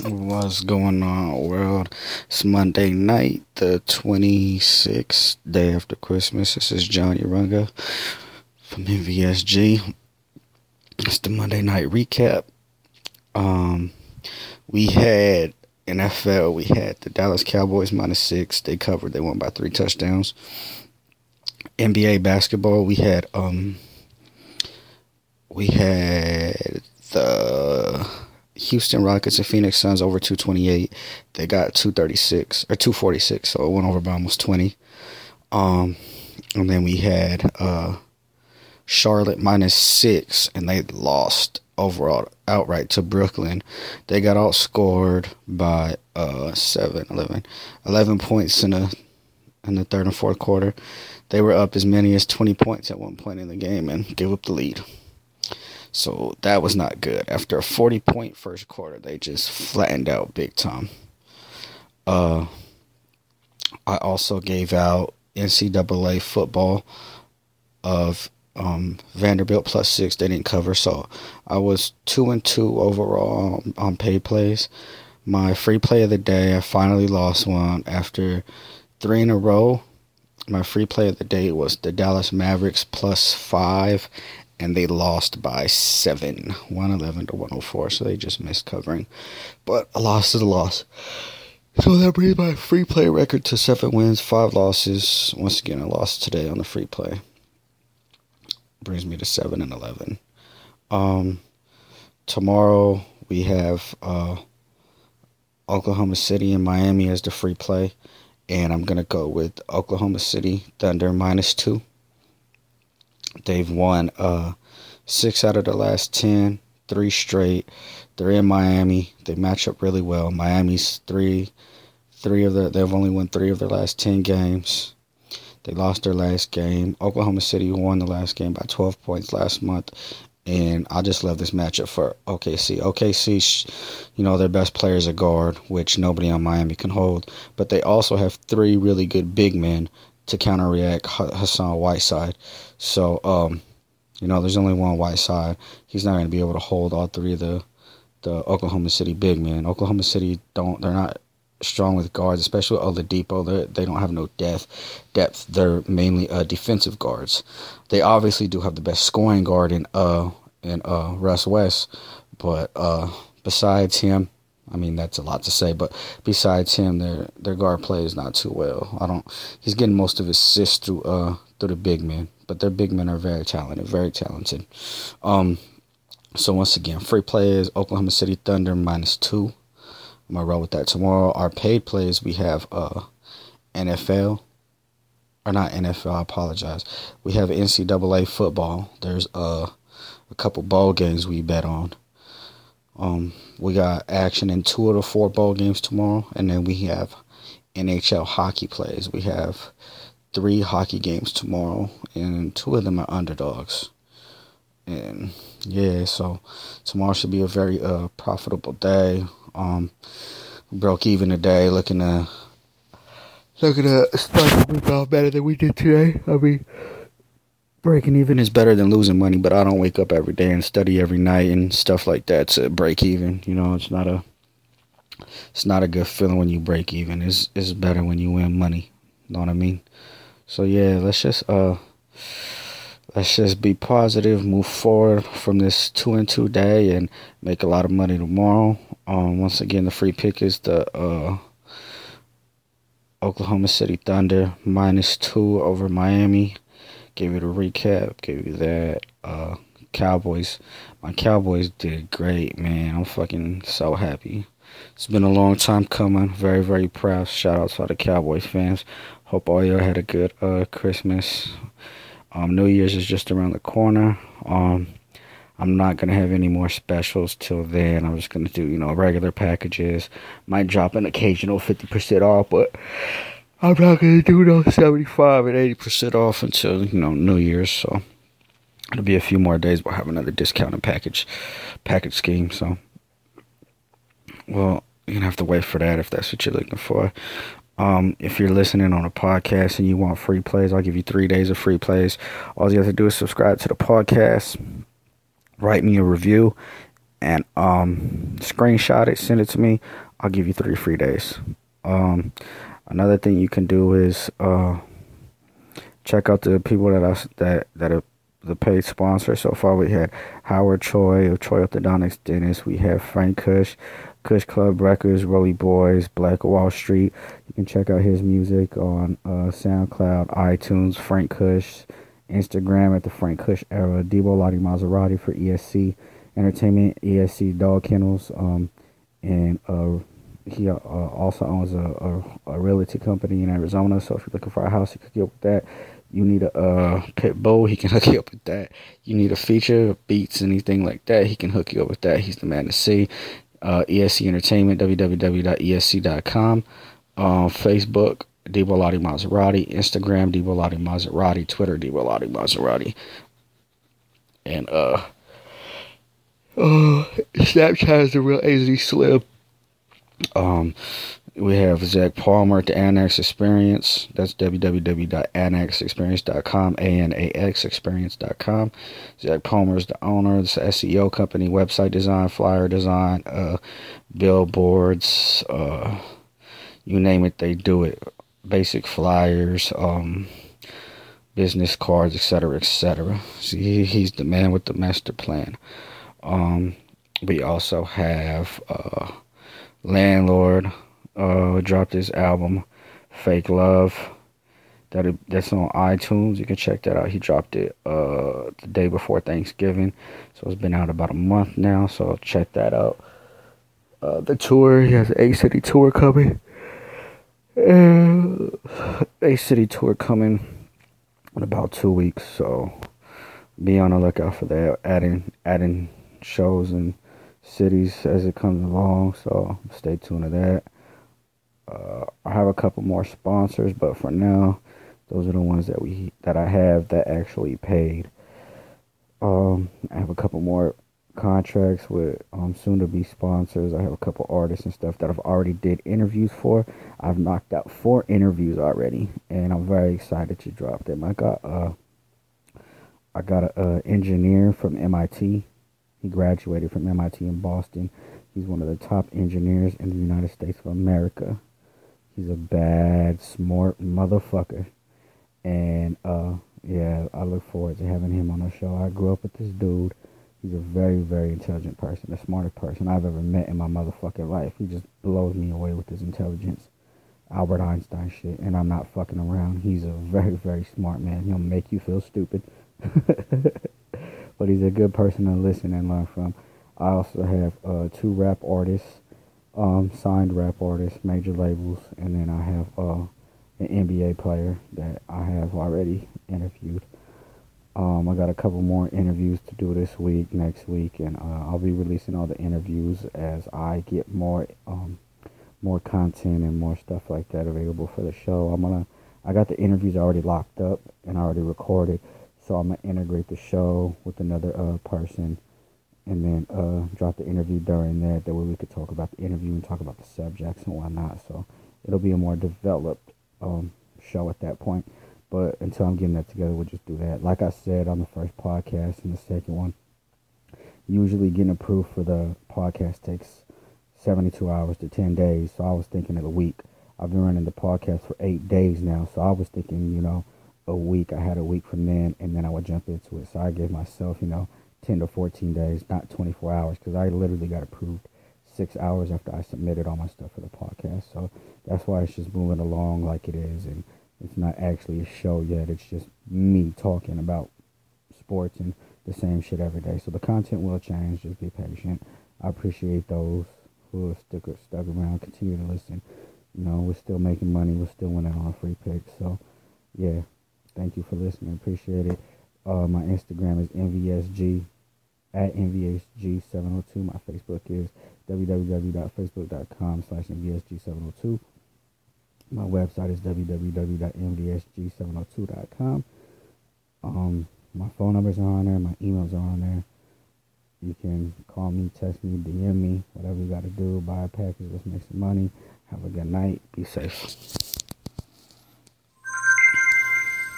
What's going on, world? It's Monday night, the 26th day after Christmas. This is John Urunga from NVSG. It's the Monday night recap. Um, we had NFL, we had the Dallas Cowboys minus six. They covered, they won by three touchdowns. NBA basketball, we had um we had the Houston Rockets and Phoenix Suns over 228. They got 236 or 246, so it went over by almost 20. Um, and then we had uh, Charlotte minus six, and they lost overall outright to Brooklyn. They got outscored by uh, 7, 11, 11 points in the in the third and fourth quarter. They were up as many as 20 points at one point in the game and gave up the lead. So that was not good. After a 40 point first quarter, they just flattened out big time. Uh, I also gave out NCAA football of um, Vanderbilt plus six. They didn't cover, so I was two and two overall on, on paid plays. My free play of the day, I finally lost one after three in a row. My free play of the day was the Dallas Mavericks plus five and they lost by seven, 111 to 104. So they just missed covering. But a loss is a loss. So that brings my free play record to seven wins, five losses. Once again, I lost today on the free play. Brings me to seven and 11. Um, tomorrow we have uh, Oklahoma City and Miami as the free play. And I'm going to go with Oklahoma City Thunder minus two. They've won uh, six out of the last ten, three straight. They're in Miami. They match up really well. Miami's three, three of their. They've only won three of their last ten games. They lost their last game. Oklahoma City won the last game by 12 points last month. And I just love this matchup for OKC. OKC, you know, their best players are guard, which nobody on Miami can hold. But they also have three really good big men to counteract Hassan Whiteside. So, um, you know, there's only one Whiteside. He's not going to be able to hold all three of the the Oklahoma City big men. Oklahoma City don't. They're not strong with guards, especially Oladipo. They they don't have no depth. Depth. They're mainly uh, defensive guards. They obviously do have the best scoring guard in uh in uh Russ West, but uh besides him, I mean, that's a lot to say, but besides him, their their guard play is not too well. I don't. He's getting most of his assists through uh through the big men, but their big men are very talented, very talented. Um, so once again, free play is Oklahoma City Thunder minus two. I'm gonna roll with that tomorrow. Our paid plays we have uh NFL or not NFL. I apologize. We have NCAA football. There's uh a couple ball games we bet on. Um, we got action in two of the four bowl games tomorrow, and then we have NHL hockey plays. We have three hockey games tomorrow, and two of them are underdogs. And yeah, so tomorrow should be a very uh, profitable day. Um, broke even today, looking to looking to start the week off better than we did today. I mean breaking even is better than losing money, but I don't wake up every day and study every night and stuff like that to break even. You know, it's not a it's not a good feeling when you break even. It's it's better when you win money. Know what I mean? So yeah, let's just uh let's just be positive, move forward from this two and two day and make a lot of money tomorrow. Um once again the free pick is the uh Oklahoma City Thunder minus two over Miami gave you the recap, gave you that. Uh, Cowboys, my Cowboys did great, man. I'm fucking so happy. It's been a long time coming. Very, very proud. Shout out to all the Cowboys fans. Hope all y'all had a good uh, Christmas. Um, New Year's is just around the corner. Um, I'm not gonna have any more specials till then. I'm just gonna do, you know, regular packages. Might drop an occasional 50% off, but I'm not gonna do no 75 and 80 percent off until you know New Year's. So it'll be a few more days. We'll have another discounted package package scheme. So well, you're gonna have to wait for that if that's what you're looking for. Um, if you're listening on a podcast and you want free plays, I'll give you three days of free plays. All you have to do is subscribe to the podcast, write me a review, and um, screenshot it, send it to me. I'll give you three free days. Um, another thing you can do is uh, check out the people that I that that are the paid sponsor. So far, we had Howard Choi of Choi Orthodontics Dentist. We have Frank Kush, Kush Club Records, Rolly Boys, Black Wall Street. You can check out his music on uh, SoundCloud, iTunes, Frank Kush, Instagram at the Frank Kush era, Debo Lottie Maserati for ESC Entertainment, ESC Dog Kennels, um, and uh, he uh, also owns a, a, a realty company in Arizona. So if you're looking for a house, he could get with that. You need a uh, pit bull, he can hook you up with that. You need a feature, beats, anything like that, he can hook you up with that. He's the man to see. Uh, ESC Entertainment, www.esc.com. Uh, Facebook, Debo Maserati. Instagram, Debo Maserati. Twitter, Debo Maserati. And, uh, uh, Snapchat is the real AZ Slim. Um, we have Zach Palmer at the Anax Experience. That's www.anaxexperience.com, A-N-A-X experience.com. Zach Palmer is the owner. It's an SEO company, website design, flyer design, uh, billboards, uh, you name it, they do it. Basic flyers, um, business cards, etc., etc. See, he's the man with the master plan. Um, we also have uh, Landlord uh, dropped his album, Fake Love. That that's on iTunes. You can check that out. He dropped it uh, the day before Thanksgiving, so it's been out about a month now. So check that out. Uh, the tour, he has A City tour coming. Uh, a City tour coming in about two weeks. So be on the lookout for that. Adding adding shows and cities as it comes along. So stay tuned to that. Uh, I have a couple more sponsors, but for now, those are the ones that we that I have that actually paid. Um, I have a couple more contracts with um, soon to be sponsors. I have a couple artists and stuff that I've already did interviews for. I've knocked out four interviews already, and I'm very excited to drop them. I got uh, I got a engineer from MIT. He graduated from MIT in Boston. He's one of the top engineers in the United States of America. He's a bad, smart motherfucker. And uh, yeah, I look forward to having him on the show. I grew up with this dude. He's a very, very intelligent person, the smartest person I've ever met in my motherfucking life. He just blows me away with his intelligence. Albert Einstein shit, and I'm not fucking around. He's a very, very smart man. He'll make you feel stupid. but he's a good person to listen and learn from. I also have uh, two rap artists um, signed rap artists, major labels, and then I have uh, an NBA player that I have already interviewed. Um, I got a couple more interviews to do this week, next week, and uh, I'll be releasing all the interviews as I get more um, more content and more stuff like that available for the show. I'm gonna I got the interviews already locked up and already recorded, so I'm gonna integrate the show with another uh, person and then uh, drop the interview during that. That way we could talk about the interview and talk about the subjects and whatnot. So it'll be a more developed um, show at that point. But until I'm getting that together, we'll just do that. Like I said on the first podcast and the second one, usually getting approved for the podcast takes 72 hours to 10 days. So I was thinking of a week. I've been running the podcast for eight days now. So I was thinking, you know, a week. I had a week from then, and then I would jump into it. So I gave myself, you know, 10 to 14 days, not 24 hours, because I literally got approved six hours after I submitted all my stuff for the podcast. So that's why it's just moving along like it is. And it's not actually a show yet. It's just me talking about sports and the same shit every day. So the content will change. Just be patient. I appreciate those who stuck, stuck around, continue to listen. You know, we're still making money. We're still winning on free picks. So, yeah, thank you for listening. Appreciate it. Uh, my Instagram is NVSG at NVSG702. My Facebook is www.facebook.com slash NVSG702. My website is www.nvsg702.com. Um, my phone numbers are on there. My emails are on there. You can call me, text me, DM me, whatever you got to do. Buy a package. Let's make some money. Have a good night. Be safe.